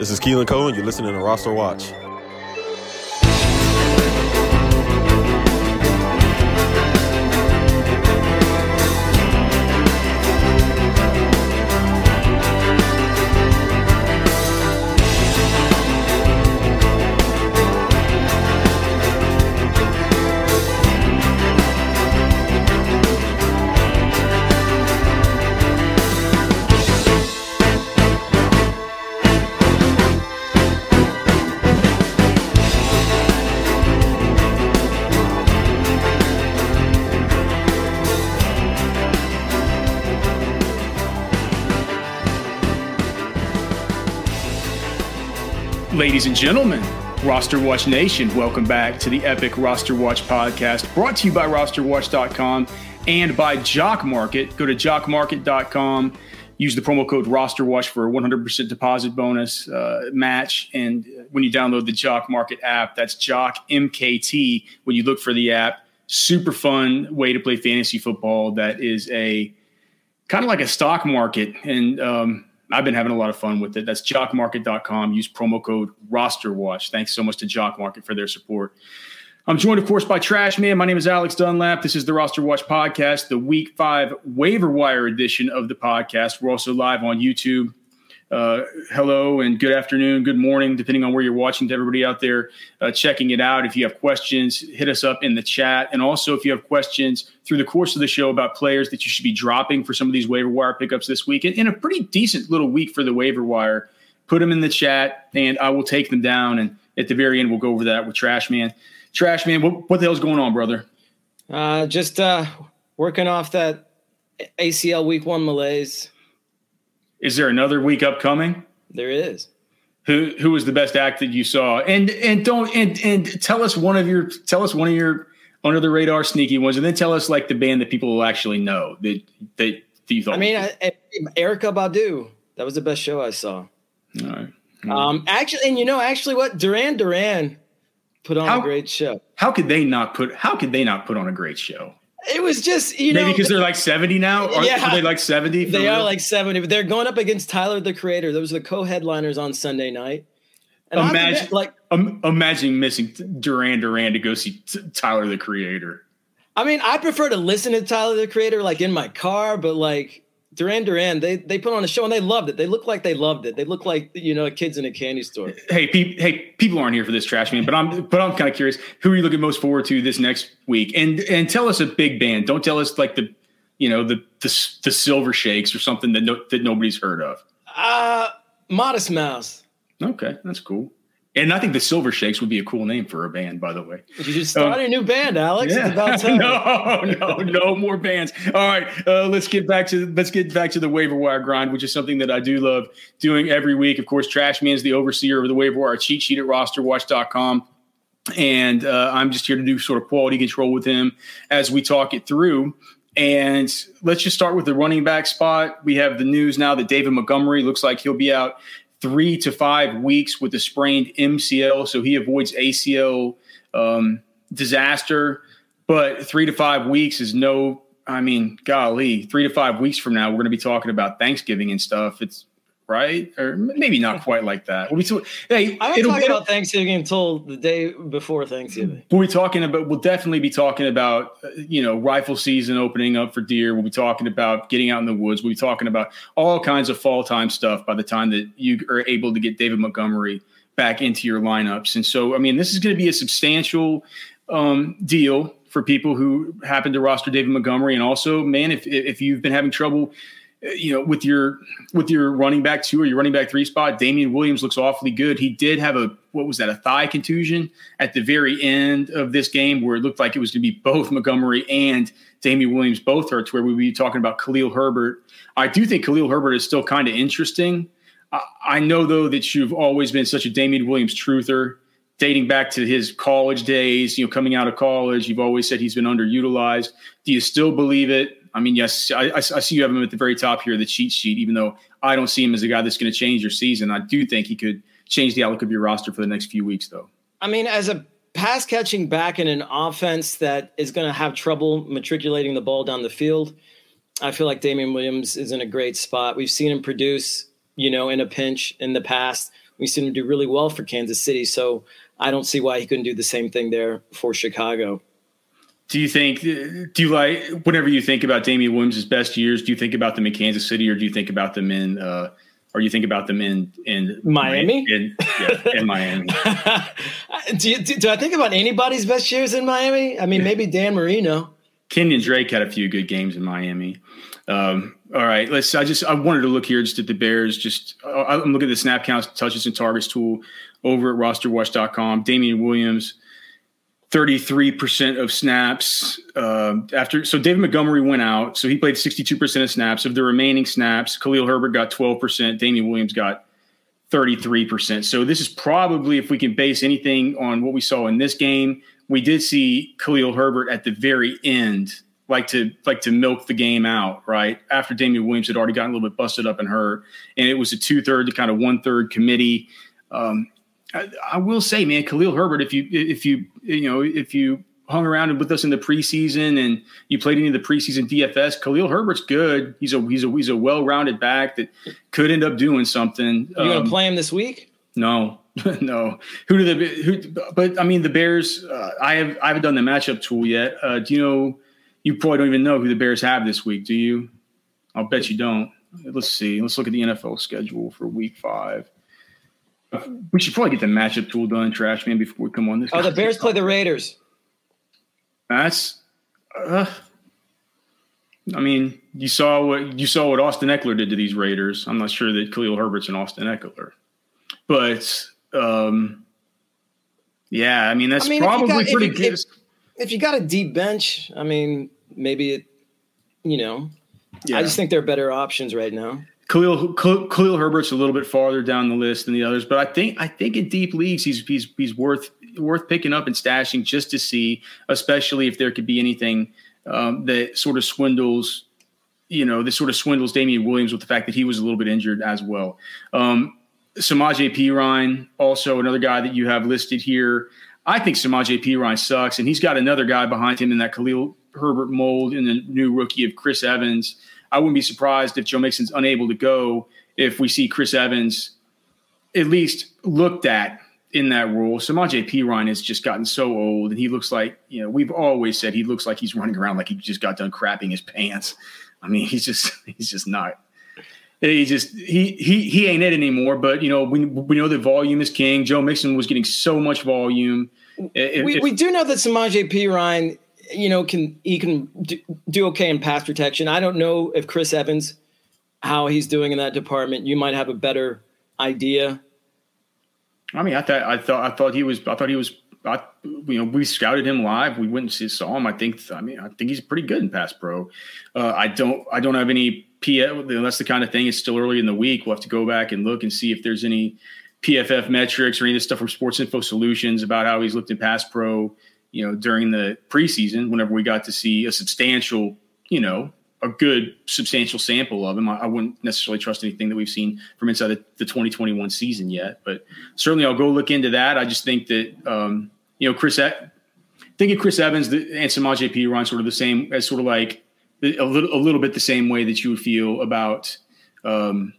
This is Keelan Cohen. you're listening to Roster Watch. Ladies and gentlemen, Roster Watch Nation, welcome back to the Epic Roster Watch podcast brought to you by rosterwatch.com and by Jock Market. Go to jockmarket.com, use the promo code RosterWatch for a 100% deposit bonus uh, match. And when you download the Jock Market app, that's Jock MKT. When you look for the app, super fun way to play fantasy football that is a kind of like a stock market. And, um, I've been having a lot of fun with it. That's jockmarket.com. Use promo code RosterWatch. Thanks so much to Jock Market for their support. I'm joined, of course, by Trash Man. My name is Alex Dunlap. This is the Roster Watch podcast, the Week Five waiver wire edition of the podcast. We're also live on YouTube. Uh, hello and good afternoon, good morning, depending on where you're watching. To everybody out there uh, checking it out, if you have questions, hit us up in the chat. And also, if you have questions through the course of the show about players that you should be dropping for some of these waiver wire pickups this week, and in a pretty decent little week for the waiver wire, put them in the chat, and I will take them down. And at the very end, we'll go over that with Trash Man. Trash Man, what, what the hell's going on, brother? Uh, just uh, working off that ACL week one malaise. Is there another week upcoming? There is. Who who was the best act that you saw? And and don't and and tell us one of your tell us one of your under the radar sneaky ones, and then tell us like the band that people will actually know that that, that you thought. I mean, I, Erykah Badu. That was the best show I saw. All right. Um, actually, and you know, actually, what Duran Duran put on How- a great show. How could they not put How could they not put on a great show? It was just you know Maybe because they're like seventy now. Are, Yeah. are they like seventy? They are like 70, but they're going up against Tyler the Creator. Those are the co-headliners on Sunday night. And I have to Imagine- admit, like um, imagining missing Duran Duran to go see T- Tyler the Creator. I mean, I prefer to listen to Tyler the Creator like in my car, but like Duran Duran, they they put on a show and they loved it. They look like they loved it. They look like you know kids in a candy store. Hey, pe- hey, people aren't here for this trash man, but I'm but I'm kind of curious. Who are you looking most forward to this next week? And and tell us a big band. Don't tell us like the you know the the, the Silver Shakes or something that no, that nobody's heard of. Uh Modest Mouse. Okay, that's cool. And I think the Silver Shakes would be a cool name for a band, by the way. You just started a new band, Alex. It's about time. no, no, no more bands. All right, uh, let's get back to let's get back to the waiver wire grind, which is something that I do love doing every week. Of course, Trash is the overseer of the waiver wire cheat sheet at rosterwatch.com. And uh, I'm just here to do sort of quality control with him as we talk it through. And let's just start with the running back spot. We have the news now that David Montgomery looks like he'll be out three to five weeks with a sprained MCL, so he avoids ACL um, disaster. But three to five weeks is no. I mean, golly, three to five weeks from now, we're going to be talking about Thanksgiving and stuff. It's right? Or maybe not quite like that. We'll be t- hey, I don't talk about Thanksgiving until the day before Thanksgiving. We'll be talking about. We'll definitely be talking about uh, you know rifle season opening up for deer. We'll be talking about getting out in the woods. We'll be talking about all kinds of fall time stuff by the time that you are able to get David Montgomery back into your lineups. And so, I mean, this is going to be a substantial um, deal for people who happen to roster David Montgomery. And also, man, if if you've been having trouble, you know, with your with your running back two or your running back three spot, Damien Williams looks awfully good. He did have a what was that a thigh contusion at the very end of this game where it looked like it was going to be both Montgomery and Damien Williams both hurt. Where we'd be talking about Khalil Herbert. I do think Khalil Herbert is still kind of interesting. I, I know though that you've always been such a Damien Williams truther dating back to his college days, you know, coming out of college, you've always said he's been underutilized. Do you still believe it? I mean, yes, I, I, see you have him at the very top here the cheat sheet, even though I don't see him as a guy that's going to change your season. I do think he could change the outlook of your roster for the next few weeks, though. I mean, as a pass catching back in an offense that is going to have trouble matriculating the ball down the field, I feel like Damien Williams is in a great spot. We've seen him produce, you know, in a pinch in the past. We've seen him do really well for Kansas City. So I don't see why he couldn't do the same thing there for Chicago. Do you think? Do you like whenever you think about Damien Williams' best years? Do you think about them in Kansas City, or do you think about them in, uh, or you think about them in in Miami? In, yeah, in Miami. do, you, do, do I think about anybody's best years in Miami? I mean, maybe Dan Marino. Kenyan Drake had a few good games in Miami. Um, all right, let's. I just I wanted to look here just at the Bears. Just uh, I'm looking at the snap counts, touches, and targets tool over at rosterwatch.com. Damien Williams, 33% of snaps uh, after. So David Montgomery went out. So he played 62% of snaps. Of the remaining snaps, Khalil Herbert got 12%. Damien Williams got 33%. So this is probably, if we can base anything on what we saw in this game, we did see Khalil Herbert at the very end like to like to milk the game out, right? After Damien Williams had already gotten a little bit busted up and hurt, and it was a two third to kind of one third committee. Um, I, I, will say, man, Khalil Herbert, if you if you you know if you hung around with us in the preseason and you played any of the preseason DFS, Khalil Herbert's good. He's a he's a he's a well rounded back that could end up doing something. Are you um, gonna play him this week? No, no. Who do the who? But I mean, the Bears. Uh, I have I haven't done the matchup tool yet. Uh, do you know? You probably don't even know who the Bears have this week, do you? I'll bet you don't. Let's see. Let's look at the NFL schedule for Week Five. We should probably get the matchup tool done, Trash Man, before we come on this. Oh, the Bears play the Raiders. That's. Uh, I mean, you saw what you saw what Austin Ekeler did to these Raiders. I'm not sure that Khalil Herbert's an Austin Ekeler, but um, yeah, I mean that's I mean, probably got, pretty if, good. If, if you got a deep bench, I mean, maybe it, you know, yeah. I just think there are better options right now. Khalil, Khalil Herbert's a little bit farther down the list than the others, but I think I think in deep leagues he's he's he's worth worth picking up and stashing just to see, especially if there could be anything um, that sort of swindles, you know, this sort of swindles Damien Williams with the fact that he was a little bit injured as well. Um, Samaje Perine also another guy that you have listed here. I think Samaje Perine sucks, and he's got another guy behind him in that Khalil Herbert mold and the new rookie of Chris Evans. I wouldn't be surprised if Joe Mixon's unable to go if we see Chris Evans at least looked at in that role. Samaje Perine has just gotten so old, and he looks like you know we've always said he looks like he's running around like he just got done crapping his pants. I mean, he's just he's just not. He just he he he ain't it anymore. But you know we we know that volume is king. Joe Mixon was getting so much volume. If, we, we do know that Samaje Perine you know, can he can do, okay in pass protection. I don't know if Chris Evans, how he's doing in that department. You might have a better idea. I mean, I thought I thought I thought he was I thought he was I, you know we scouted him live. We went and saw him. I think I mean I think he's pretty good in pass pro. Uh, I don't I don't have any PF. That's the kind of thing. It's still early in the week. We'll have to go back and look and see if there's any PFF metrics or any of this stuff from Sports Info Solutions about how he's looked in pass pro you know, during the preseason, whenever we got to see a substantial, you know, a good substantial sample of him. I, I wouldn't necessarily trust anything that we've seen from inside the, the, 2021 season yet, but certainly I'll go look into that. I just think that, um, you know, Chris, thinking Chris Evans and Samaje Perine sort of the same as sort of like a little, a little bit the same way that you would feel about, um,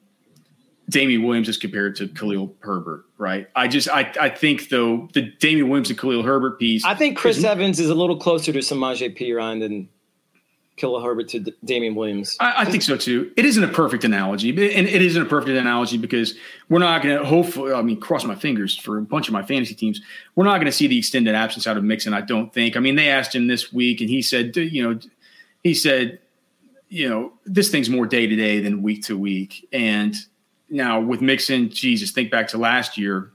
Damien Williams is compared to Khalil Herbert, right? I just I I think though the Damien Williams and Khalil Herbert piece. I think Chris is, Evans is a little closer to Samaje Perine than Khalil Herbert to D- Damien Williams. I, I, think so too. It isn't a perfect analogy, and it isn't a perfect analogy because we're not going to hopefully. I mean, cross my fingers for a bunch of my fantasy teams. We're not going to see the extended absence out of Mixon. I don't think. I mean, they asked him this week, and he said, you know, he said, you know, this thing's more day to day than week to week, and now with Mixon, Jesus, think back to last year.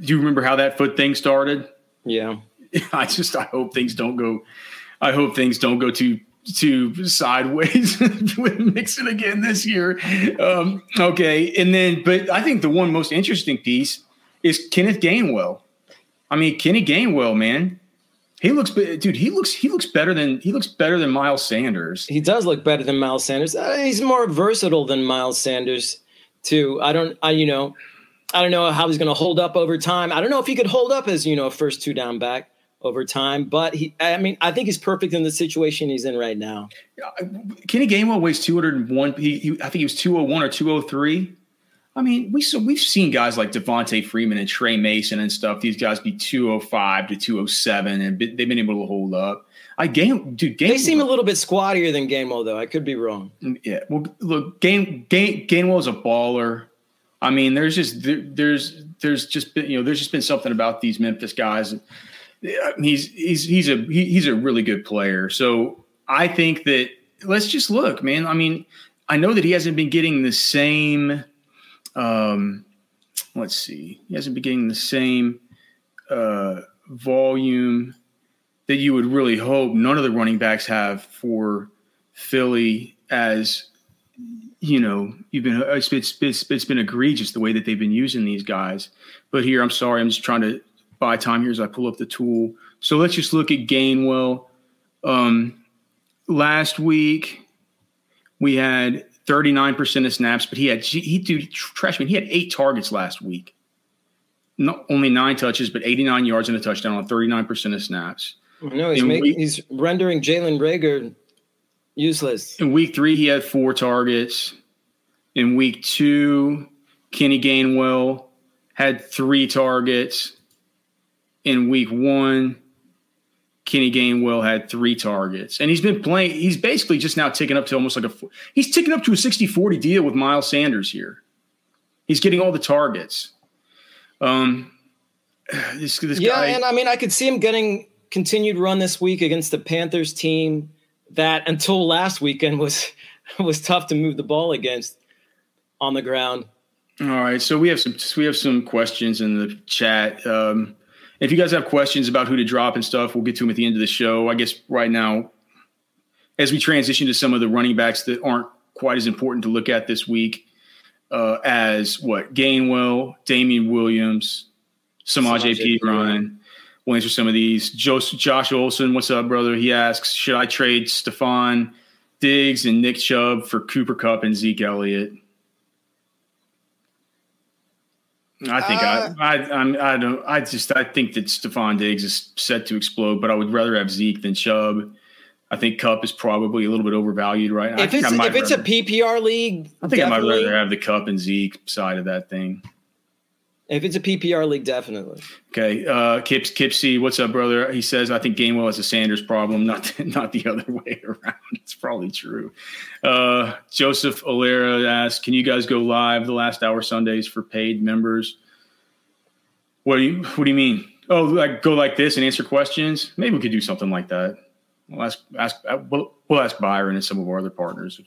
Do you remember how that foot thing started? Yeah. I just I hope things don't go I hope things don't go too too sideways with Mixon again this year. Um, okay, and then but I think the one most interesting piece is Kenneth Gainwell. I mean, Kenny Gainwell, man, he looks dude. He looks he looks better than he looks better than Miles Sanders. He does look better than Miles Sanders. Uh, he's more versatile than Miles Sanders too. I don't I you know I don't know how he's going to hold up over time. I don't know if he could hold up as you know first two down back over time. But he, I mean, I think he's perfect in the situation he's in right now. Kenny Gainwell weighs 201. He, he, I think he was 201 or 203. I mean, we so we've seen guys like Devonta Freeman and Tre Mason and stuff. These guys be 205 to 207, and they've been able to hold up. I game, dude. Gainwell, they seem a little bit squattier than Gainwell, though. I could be wrong. Mm, yeah. Well, look, Gain, Gain Gainwell's a baller. I mean, there's just there, there's there's just been you know there's just been something about these Memphis guys he's he's he's a he, he's a really good player. So I think that let's just look, man. I mean, I know that he hasn't been getting the same. Um, let's see, he hasn't been getting the same uh, volume that you would really hope. None of the running backs have for Philly as you know, you've been it's, it's, it's, it's been egregious the way that they've been using these guys. But here, I'm sorry, I'm just trying to buy time here as I pull up the tool. So let's just look at Gainwell. Um, last week we had 39% of snaps, but he had he dude trashman. He had eight targets last week. Not only nine touches, but 89 yards and a touchdown on 39% of snaps. No, he's making, week, he's rendering Jalen Reagor useless. In week three, he had four targets. In week two, Kenny Gainwell had three targets in week one, Kenny Gainwell had three targets. And he's been playing, he's basically just now ticking up to almost like a, he's ticking up to a 60 40 deal with Miles Sanders here. He's getting all the targets. Um, this, this yeah, guy, and I mean, I could see him getting continued run this week against the Panthers team that until last weekend was was tough to move the ball against on the ground. All right, so we have some we have some questions in the chat. Um, if you guys have questions about who to drop and stuff, we'll get to them at the end of the show. I guess right now, as we transition to some of the running backs that aren't quite as important to look at this week, uh, as what Gainwell, Damien Williams, Samaje Perine. We'll answer some of these. Josh Olson, what's up, brother? He asks, should I trade Stefon Diggs and Nick Chubb for Cooper Kupp and Zeke Elliott? I think uh, I, I, I'm, I don't, I just, I think that Stefon Diggs is set to explode, but I would rather have Zeke than Chubb. I think Kupp is probably a little bit overvalued right now. If it's, if it's rather, a PPR league, I think I might rather have the Kupp and Zeke side of that thing. If it's a PPR league, definitely. Okay, uh, Kips Kipsy, what's up, brother? He says I think Gainwell has a Sanders problem, not not the other way around. It's probably true. Uh, Joseph Olera asks, "Can you guys go live the last hour Sundays for paid members?" What do you What do you mean? Oh, like go like this and answer questions? Maybe we could do something like that. We'll ask ask we'll, we'll ask Byron and some of our other partners.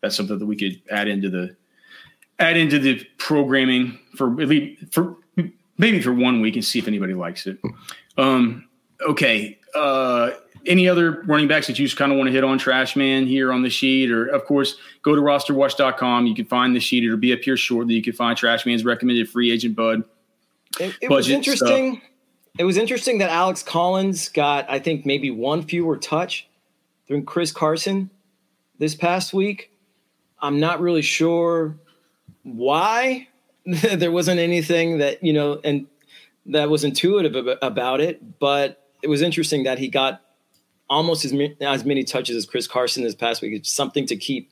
That's something that we could add into the add into the programming for at least for maybe for one week and see if anybody likes it. Um, okay. Uh, any other running backs that you just kind of want to hit on trash man here on the sheet or of course go to rosterwatch.com you can find the sheet it'll be up here shortly you can find trash man's recommended free agent bud it, it was interesting stuff. it was interesting that alex collins got i think maybe one fewer touch than chris carson this past week i'm not really sure why there wasn't anything that you know and that was intuitive about it but it was interesting that he got almost as, as many touches as chris carson this past week it's something to keep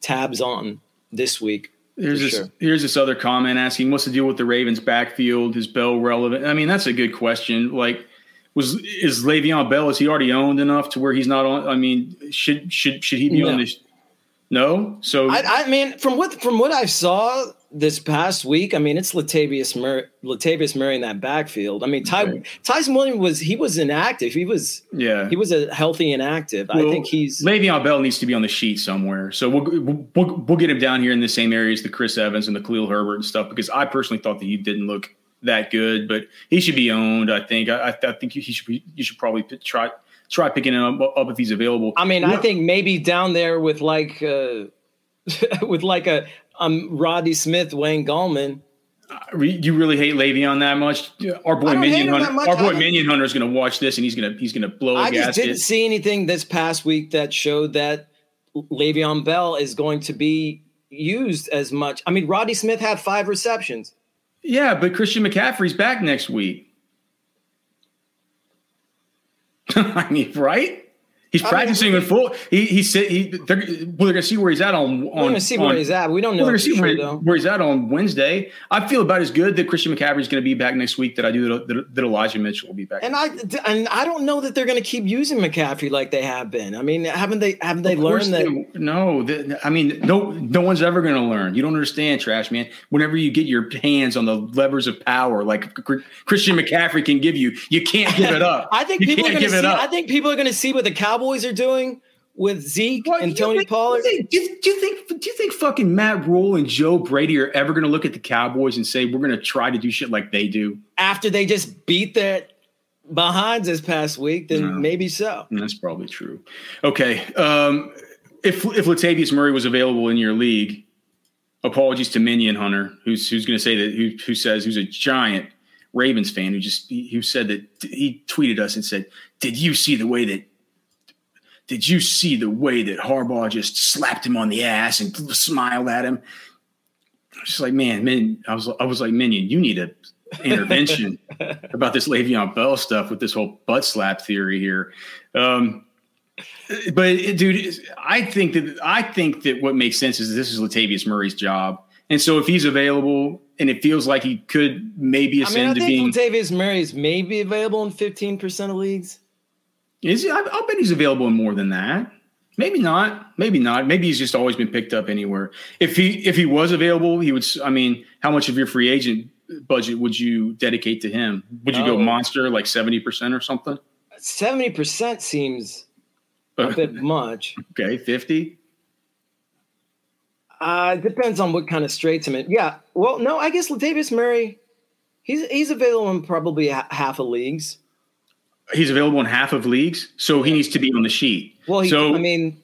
tabs on this week Here's this. Sure. Here's this other comment asking, "What's the deal with the Ravens' backfield? Is Bell relevant?" I mean, that's a good question. Like, was is Le'Veon Bell? Is he already owned enough to where he's not on? I mean, should should should he be no. on this? No. So I, I mean, from what from what I saw, this past week, I mean, it's Latavius Murray, Latavius Murray in that backfield. I mean, Ty, right. Ty'Son Williams was he was inactive. He was yeah he was a healthy inactive. Well, I think he's Le'Veon Bell needs to be on the sheet somewhere. So we'll, we'll we'll get him down here in the same areas the Chris Evans and the Khalil Herbert and stuff because I personally thought that he didn't look that good, but he should be owned. I think I, I think he should be, you should probably try try picking him up, up if he's available. I mean, yeah. I think maybe down there with like. Uh, with like a um Roddy Smith, Wayne Gallman. Uh, you really hate Le'Veon that much? Our boy Minion Hunter, our boy Minion Hunter is going to watch this and he's going to he's going to blow. I just didn't see anything this past week that showed that Le'Veon Bell is going to be used as much. I mean, Roddy Smith had five receptions. Yeah, but Christian McCaffrey's back next week. I mean, right? He's practicing with full. He he said he. They're, well, they're going to see where he's at on. on we're to see on, where he's at. We don't know. We're going to see sure, where, where, he's at on Wednesday. I feel about as good that Christian McCaffrey is going to be back next week that I do that, that Elijah Mitchell will be back. And I and I don't know that they're going to keep using McCaffrey like they have been. I mean, haven't they? Haven't they learned that? They, no, I mean, no, no one's ever going to learn. You don't understand, trash man. Whenever you get your hands on the levers of power, like Christian McCaffrey can give you, you can't give it up. I think you people are going to see. I think people are to see what the Cowboys are doing with Zeke what, and Tony think, Pollard? Do you, think, do you, think do you think fucking Matt Rhule and Joe Brady are ever going to look at the Cowboys and say we're going to try to do shit like they do after they just beat their behinds this past week? Then no, maybe so. That's probably true. Okay, um, if if Latavius Murray was available in your league, apologies to Minion Hunter, who's who's going to say that who who says who's a giant Ravens fan who just who said that he tweeted us and said, "Did you see the way that did you see the way that Harbaugh just slapped him on the ass and smiled at him? I was just like, man, man, I was, I was like, Minion, you need a intervention about this Le'Veon Bell stuff with this whole butt slap theory here. Um, but dude, I think that I think that what makes sense is this is Latavius Murray's job, and so if he's available and it feels like he could maybe ascend I mean, I to being Latavius Murray is maybe available in fifteen percent of leagues. Is he? I, will bet he's available in more than that. Maybe not. Maybe not. Maybe he's just always been picked up anywhere. If he if he was available, he would. I mean, how much of your free agent budget would you dedicate to him? Would you oh. go monster like seventy percent or something? Seventy percent seems a bit much. Okay, fifty. Uh, it depends on what kind of straits I'm in. Yeah. Well, no, I guess Latavius Murray, he's he's available in probably half of leagues he's available in half of leagues, so he needs to be on the sheet. Well, he, so I mean,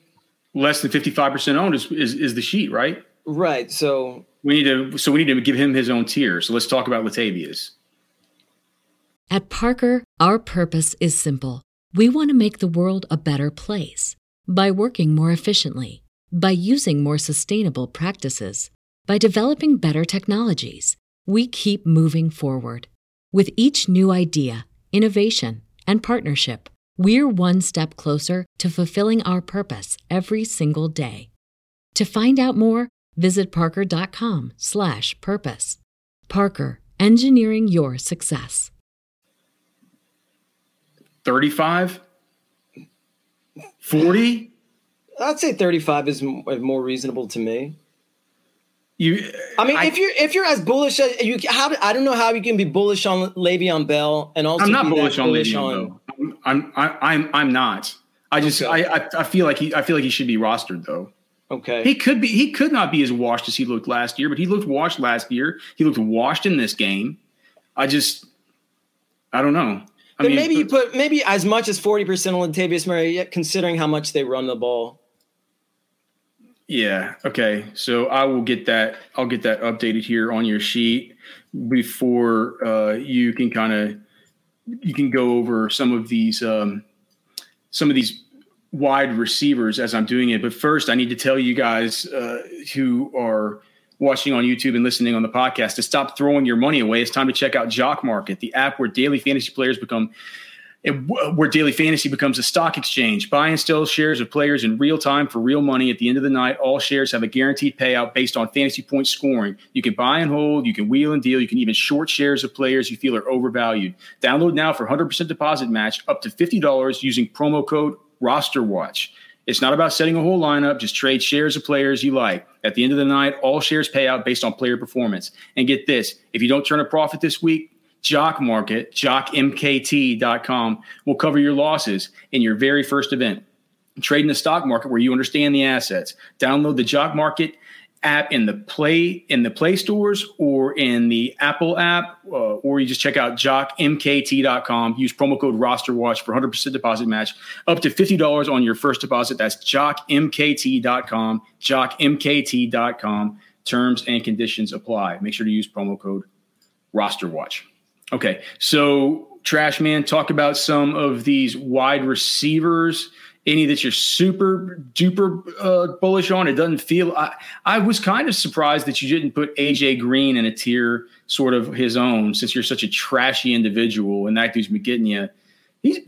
less than fifty five percent owned is, is is the sheet, right? Right. So we need to so we need to give him his own tier. So let's talk about Latavius. At Parker, our purpose is simple. We want to make the world a better place by working more efficiently, by using more sustainable practices, by developing better technologies. We keep moving forward with each new idea, innovation and partnership, we're one step closer to fulfilling our purpose every single day. To find out more, visit parker.com/purpose. Parker, engineering your success. 35 40 I'd say 35 is more reasonable to me. You, I mean, I, if you're if you're as bullish as you, how I don't know how you can be bullish on Le'Veon Bell and also I'm not bullish on bullish Le'Veon Bell. I'm I'm I'm I'm not. I just okay. I, I I feel like he I feel like he should be rostered though. Okay. He could be he could not be as washed as he looked last year, but he looked washed last year. He looked washed in this game. I just I don't know. I then mean, maybe you put maybe as much as forty percent on Latavius Murray, yet, considering how much they run the ball. Yeah. Okay. So I will get that. I'll get that updated here on your sheet before uh, you can kind of you can go over some of these um, some of these wide receivers as I'm doing it. But first, I need to tell you guys uh, who are watching on YouTube and listening on the podcast to stop throwing your money away. It's time to check out Jock Market, the app where daily fantasy players become where daily fantasy becomes a stock exchange. Buy and sell shares of players in real time for real money. At the end of the night, all shares have a guaranteed payout based on fantasy point scoring. You can buy and hold, you can wheel and deal, you can even short shares of players you feel are overvalued. Download now for 100% deposit match up to $50 using promo code RosterWatch. It's not about setting a whole lineup, just trade shares of players you like. At the end of the night, all shares pay out based on player performance. And get this if you don't turn a profit this week, Jock Market, jockmkt.com will cover your losses in your very first event. Trade in the stock market where you understand the assets. Download the Jock Market app in the play in the play stores or in the apple app uh, or you just check out jockmkt.com use promo code rosterwatch for 100% deposit match up to $50 on your first deposit. That's jockmkt.com jockmkt.com terms and conditions apply. Make sure to use promo code rosterwatch Okay, so Trash Man, talk about some of these wide receivers. Any that you're super duper uh, bullish on? It doesn't feel. I, I was kind of surprised that you didn't put AJ Green in a tier sort of his own, since you're such a trashy individual, and that dude's been getting you. He's,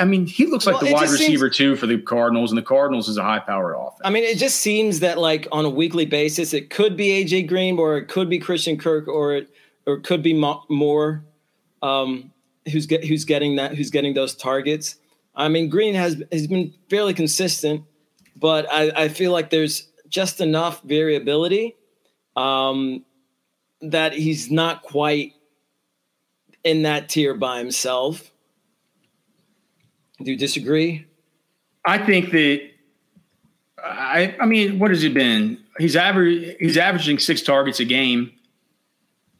I mean, he looks like well, the wide receiver seems, too for the Cardinals, and the Cardinals is a high-powered offense. I mean, it just seems that like on a weekly basis, it could be AJ Green, or it could be Christian Kirk, or it or could be more um, who's get, who's getting that who's getting those targets. I mean, Green has has been fairly consistent, but I, I feel like there's just enough variability um, that he's not quite in that tier by himself. Do you disagree? I think that I I mean, what has he been? He's average he's averaging six targets a game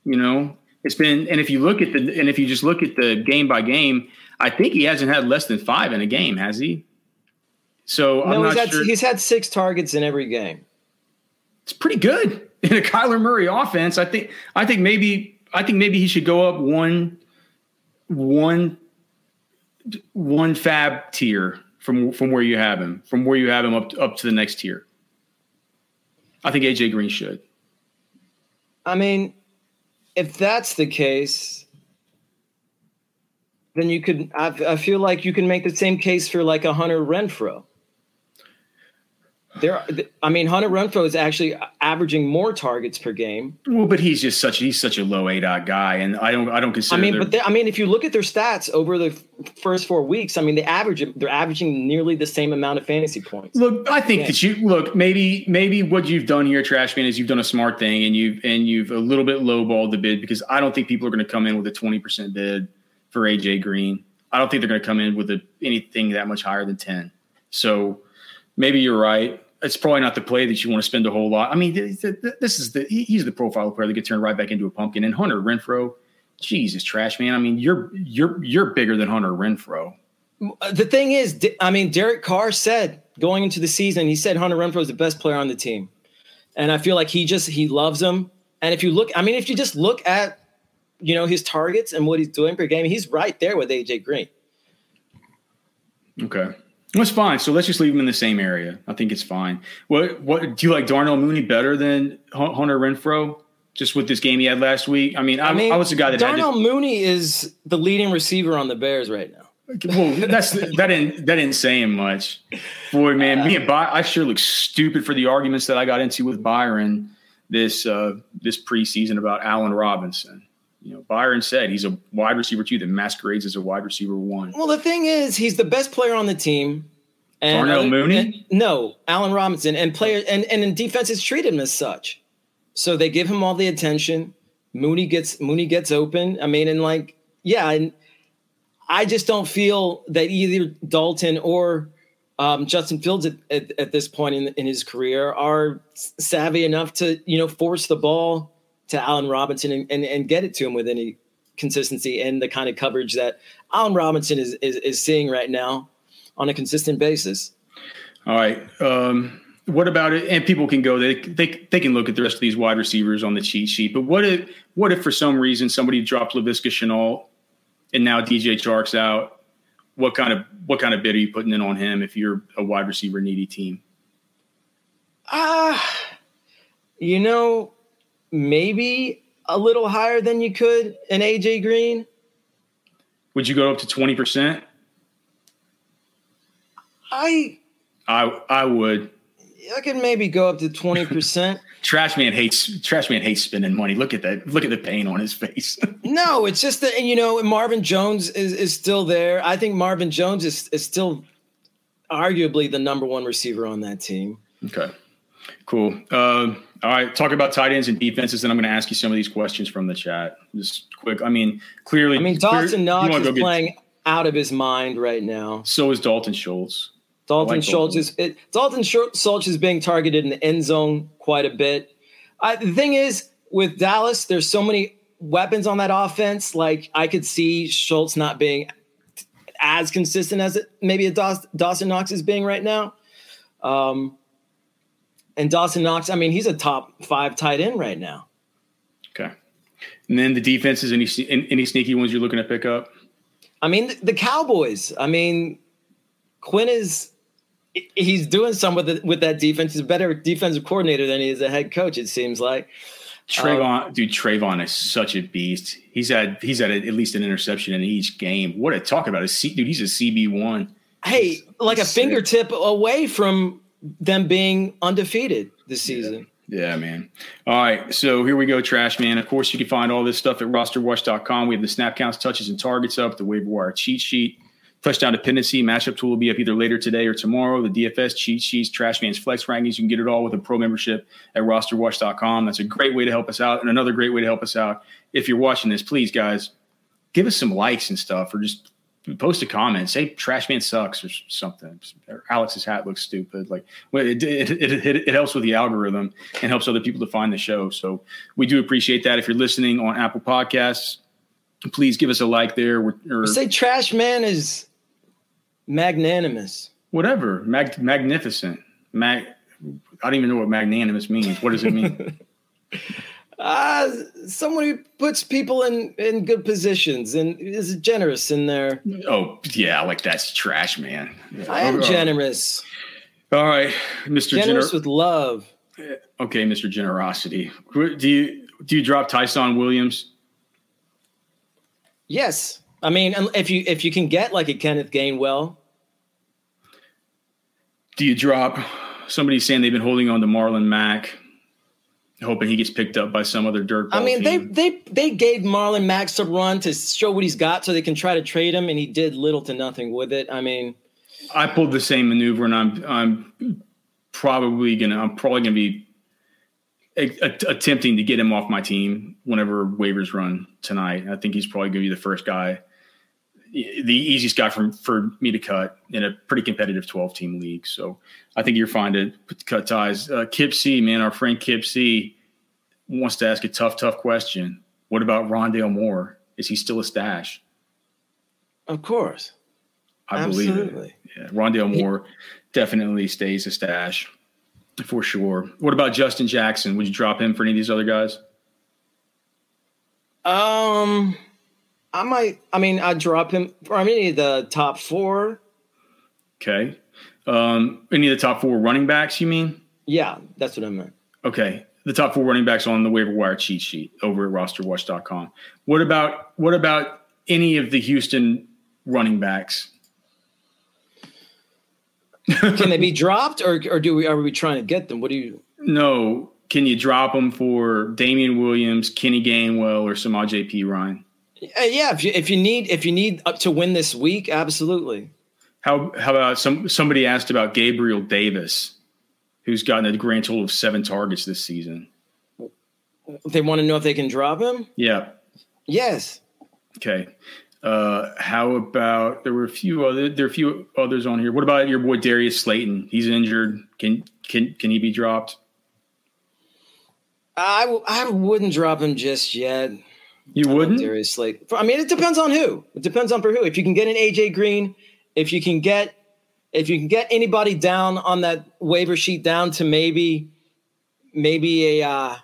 you know, it's been, and if you look at the, and if you just look at the game by game, I think he hasn't had less than five in a game, has he? So no, he's had, sure. he's had six targets in every game. It's pretty good in a Kyler Murray offense. I think, I think maybe, I think maybe he should go up one, one, one FAAB tier from from where you have him, from where you have him up to, up to the next tier. I think AJ Green should. I mean, if that's the case, then you could. I, I, feel like you can make the same case for like a Hunter Renfrow. There, I mean, Hunter Renfrow is actually averaging more targets per game. Well, but he's just such he's such a low A dot guy, and I don't I don't consider. I mean, but I mean, if you look at their stats over the first four weeks, I mean, they average they're averaging nearly the same amount of fantasy points. Look, I think yeah. that you look maybe maybe what you've done here, Trashman, is you've done a smart thing, and you've and you've a little bit lowballed the bid because I don't think people are going to come in with a twenty percent bid for AJ Green. I don't think they're going to come in with a, anything that much higher than ten. So maybe you're right it's probably not the play that you want to spend a whole lot. I mean, this is the he's the profile player that gets turned right back into a pumpkin. And Hunter Renfrow, Jesus, trash man. I mean, you're you're you're bigger than Hunter Renfrow. Uh, the thing is, I mean, Derek Carr said going into the season, he said Hunter Renfrow is the best player on the team, and I feel like he just he loves him. And if you look, I mean, if you just look at you know his targets and what he's doing per game, he's right there with AJ Green. Okay. That's fine. So let's just leave him in the same area. I think it's fine. What what do you like Darnell Mooney better than Hunter Renfrow? Just with this game he had last week. I mean, I, I, mean, I was the guy that Darnell to, Mooney is the leading receiver on the Bears right now. Well, that's that didn't that didn't say him much. Boy, man, me and By- I sure look stupid for the arguments that I got into with Byron this uh, this preseason about Allen Robinson you know, Byron said he's a wide receiver two that masquerades as a wide receiver one. Well, the thing is, he's the best player on the team. And Darnell Mooney? And, no, Allen Robinson and player and, and in defenses treat him as such. So they give him all the attention. Mooney gets Mooney gets open. I mean, and like, yeah, and I just don't feel that either Dalton or um, Justin Fields at, at, at, this point in, in his career are savvy enough to you know force the ball to Allen Robinson and, and, and get it to him with any consistency and the kind of coverage that Allen Robinson is, is, is seeing right now on a consistent basis. All right. Um, what about it? And people can go, they, they, they can look at the rest of these wide receivers on the cheat sheet, but what if, what if for some reason somebody dropped Laviska Shenault and now DJ Chark's out? What kind of, what kind of bid are you putting in on him if you're a wide receiver needy team? Ah, uh, you know, maybe a little higher than you could in AJ Green. Would you go up to twenty percent? I I I would. I could maybe go up to twenty percent. Trash man hates Trash man hates spending money. Look at that. Look at the pain on his face. no, it's just that you know Marvin Jones is, is still there. I think Marvin Jones is is still arguably the number one receiver on that team. Okay, cool. Uh, all right, talk about tight ends and defenses, and I'm going to ask you some of these questions from the chat. Just quick. I mean, clearly, I mean, Dawson clear, Knox is playing get, out of his mind right now. So is Dalton Schultz. Dalton like Schultz is it, Dalton Schultz is being targeted in the end zone quite a bit. I, the thing is, with Dallas, there's so many weapons on that offense. Like I could see Schultz not being as consistent as it maybe a Dawson Knox is being right now. Um, and Dawson Knox, I mean, he's a top five tight end right now. Okay. And then the defenses, any any sneaky ones you're looking to pick up? I mean, the, Cowboys. I mean, Quinn is he's doing some with the, with that defense. He's a better defensive coordinator than he is a head coach. It seems like. Trevon, um, dude, Trevon is such a beast. He's had he's had at least an interception in each game. What a talk about a C, dude. He's a CB one. Hey, he's, like he's a fingertip away from them being undefeated this season. Yeah. yeah. man. All right. So here we go, Trash Man. Of course, you can find all this stuff at rosterwatch.com. We have the snap counts, touches, and targets up, the waiver wire cheat sheet, touchdown dependency, matchup tool will be up either later today or tomorrow. The DFS cheat sheets, Trash Man's flex rankings. You can get it all with a pro membership at rosterwatch.com. That's a great way to help us out. And another great way to help us out, if you're watching this, please, guys, give us some likes and stuff or just post a comment, say trash man sucks or something. Or Alex's hat looks stupid. Like it, it, it, it, helps with the algorithm and helps other people to find the show. So we do appreciate that. If you're listening on Apple Podcasts, please give us a like there. Or, or say trash man is magnanimous. Whatever, mag, magnificent. Mag. I don't even know what magnanimous means. What does it mean? Uh, someone who puts people in, in good positions and is generous in there. Oh, yeah, like that's trash, man. I am generous. All right, Mr. Generous Gener- with love. Okay, Mr. Generosity. Do you do you drop Ty'Son Williams? Yes. I mean, if you if you can get like a Kenneth Gainwell. Do you drop somebody saying they've been holding on to Marlon Mack? Hoping he gets picked up by some other dirt. I mean, team. they they they gave Marlon Max a run to show what he's got, so they can try to trade him, and he did little to nothing with it. I mean, I pulled the same maneuver, and I'm I'm probably gonna I'm probably gonna be a, a, attempting to get him off my team whenever waivers run tonight. I think he's probably gonna be the first guy. The easiest guy for, for me to cut in a pretty competitive 12 team league. So I think you're fine to cut ties. Uh, Kip C, man, our friend Kip C wants to ask a tough, tough question. What about Rondale Moore? Is he still a stash? Of course. I Absolutely. believe it. Yeah, Rondale Moore he, definitely stays a stash for sure. What about Justin Jackson? Would you drop him for any of these other guys? Um, I might. I mean, I'd drop him for any of the top four. Okay. Um, any of the top four running backs, you mean? Yeah, that's what I meant. Okay. The top four running backs on the waiver wire cheat sheet over at rosterwatch.com. What about what about any of the Houston running backs? Can they be dropped or, or do we are we trying to get them? What do you No. Can you drop them for Damien Williams, Kenny Gainwell, or Samaj P. Uh, yeah, if you if you need if you need to win this week, absolutely. How how about some somebody asked about Gabriel Davis, who's gotten a grand total of seven targets this season. They want to know if they can drop him. Yeah. Yes. Okay. Uh, how about there were a few other there are a few others on here. What about your boy Darius Slayton? He's injured. Can can can he be dropped? I w- I wouldn't drop him just yet. You wouldn't? Slayton. I mean, it depends on who. It depends on for who. If you can get an AJ Green if you can get if you can get anybody down on that waiver sheet down to maybe maybe a uh,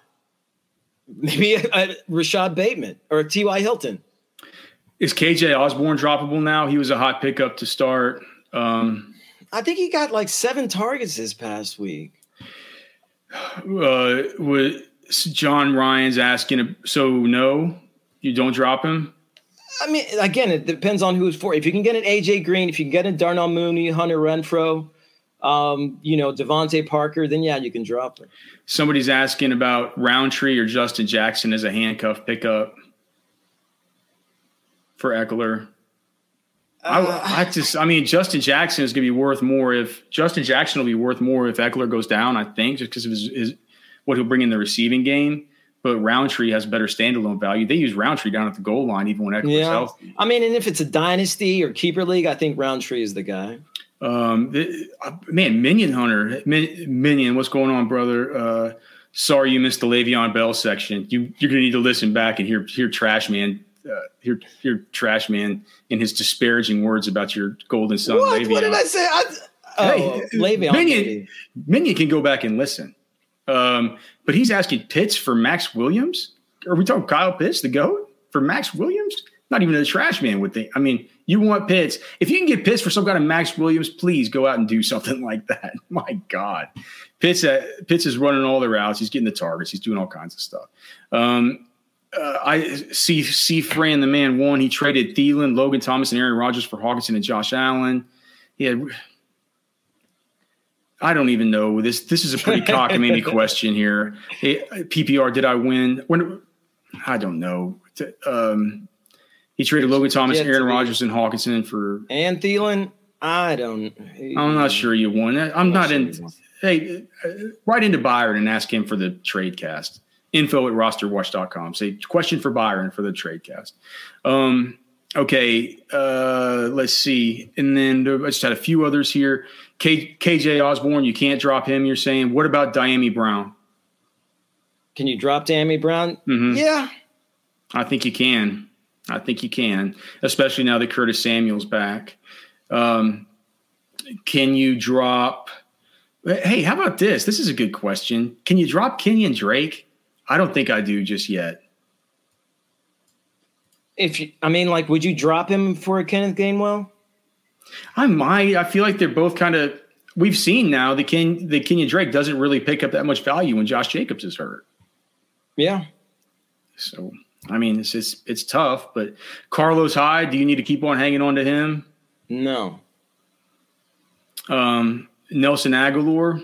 maybe a, a Rashod Bateman or a T.Y. Hilton. Is KJ Osborn droppable now? He was a hot pickup to start. Um, I think he got like seven targets this past week. Uh, with John Ryan's asking, so no, you don't drop him. I mean, again, it depends on who's for. If you can get an AJ Green, if you can get a Darnell Mooney, Hunter Renfrow, um, you know, DeVante Parker, then yeah, you can drop it. Somebody's asking about Rountree or Justin Jackson as a handcuff pickup for Ekeler. Uh, I, I, just, I mean, Justin Jackson is going to be worth more if Justin Jackson will be worth more if Ekeler goes down. I think just because of his, his, what he'll bring in the receiving game. But Rountree has better standalone value. They use Rountree down at the goal line even when Ekeler's yeah. healthy. I mean, and if it's a dynasty or keeper league, I think Rountree is the guy. Um, the, uh, man, Minion Hunter, Min, Minion, what's going on, brother? Uh, sorry you missed the Le'Veon Bell section. You you're gonna need to listen back and hear hear Trash Man, uh, hear hear Trash Man in his disparaging words about your golden son. What? Le'Veon. What did I say? I, oh, hey, Le'Veon. Minion, Minion can go back and listen. Um, but he's asking Pitts for Max Williams. Are we talking Kyle Pitts, the goat, for Max Williams? Not even a trash man would think. I mean, you want Pitts. If you can get Pitts for some kind of Max Williams, please go out and do something like that. My God. Pitts, uh, Pitts is running all the routes. He's getting the targets. He's doing all kinds of stuff. Um, uh, I see see Fran the man one. He traded Thielen, Logan Thomas, and Aaron Rodgers for Hockenson and Josh Allen. He had I don't even know this. This is a pretty cockamamie question here. PPR, did I win? When I don't know. Um, he traded Logan Thomas, yeah, Aaron Rodgers, and Hockenson for and Thielen. I don't. I'm not sure you won. I'm, I'm not, not sure in. Hey, uh, write into Byron and ask him for the trade cast. Info at rosterwatch.com. Say question for Byron for the trade cast. Um, okay, uh, let's see. And then I just had a few others here. K, KJ Osborn, you can't drop him. You're saying. What about Dyami Brown? Can you drop Dyami Brown? Mm-hmm. Yeah, I think you can. I think you can, especially now that Curtis Samuel's back. Um, can you drop? Hey, how about this? This is a good question. Can you drop Kenyan Drake? I don't think I do just yet. If you, I mean, like, would you drop him for a Kenneth Gainwell? I might. I feel like they're both kind of. We've seen now the Ken the Kenyan Drake doesn't really pick up that much value when Josh Jacobs is hurt. Yeah. So I mean, it's it's it's tough. But Carlos Hyde, do you need to keep on hanging on to him? No. Um, Nelson Agholor.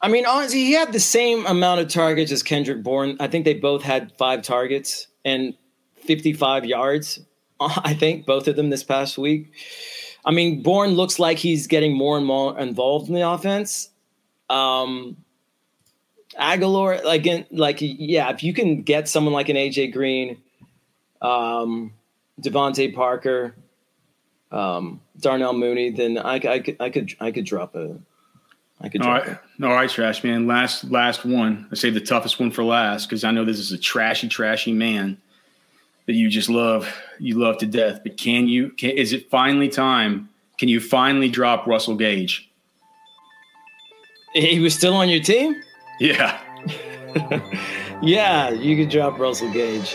I mean, honestly, he had the same amount of targets as Kendrick Bourne. I think they both had five targets and 55 yards. I think both of them this past week. I mean, Bourne looks like he's getting more and more involved in the offense. Um, Agholor, like, in, like, yeah, if you can get someone like an AJ Green, um, DeVante Parker, um, Darnell Mooney, then I, I, could, I could, I could drop a, I could. All right, all right, trash man. Last, last one. I say the toughest one for last because I know this is a trashy, trashy man that you just love, you love to death. But can you? Can, is it finally time? Can you finally drop Russell Gage? He was still on your team. Yeah. yeah, you could drop Russell Gage.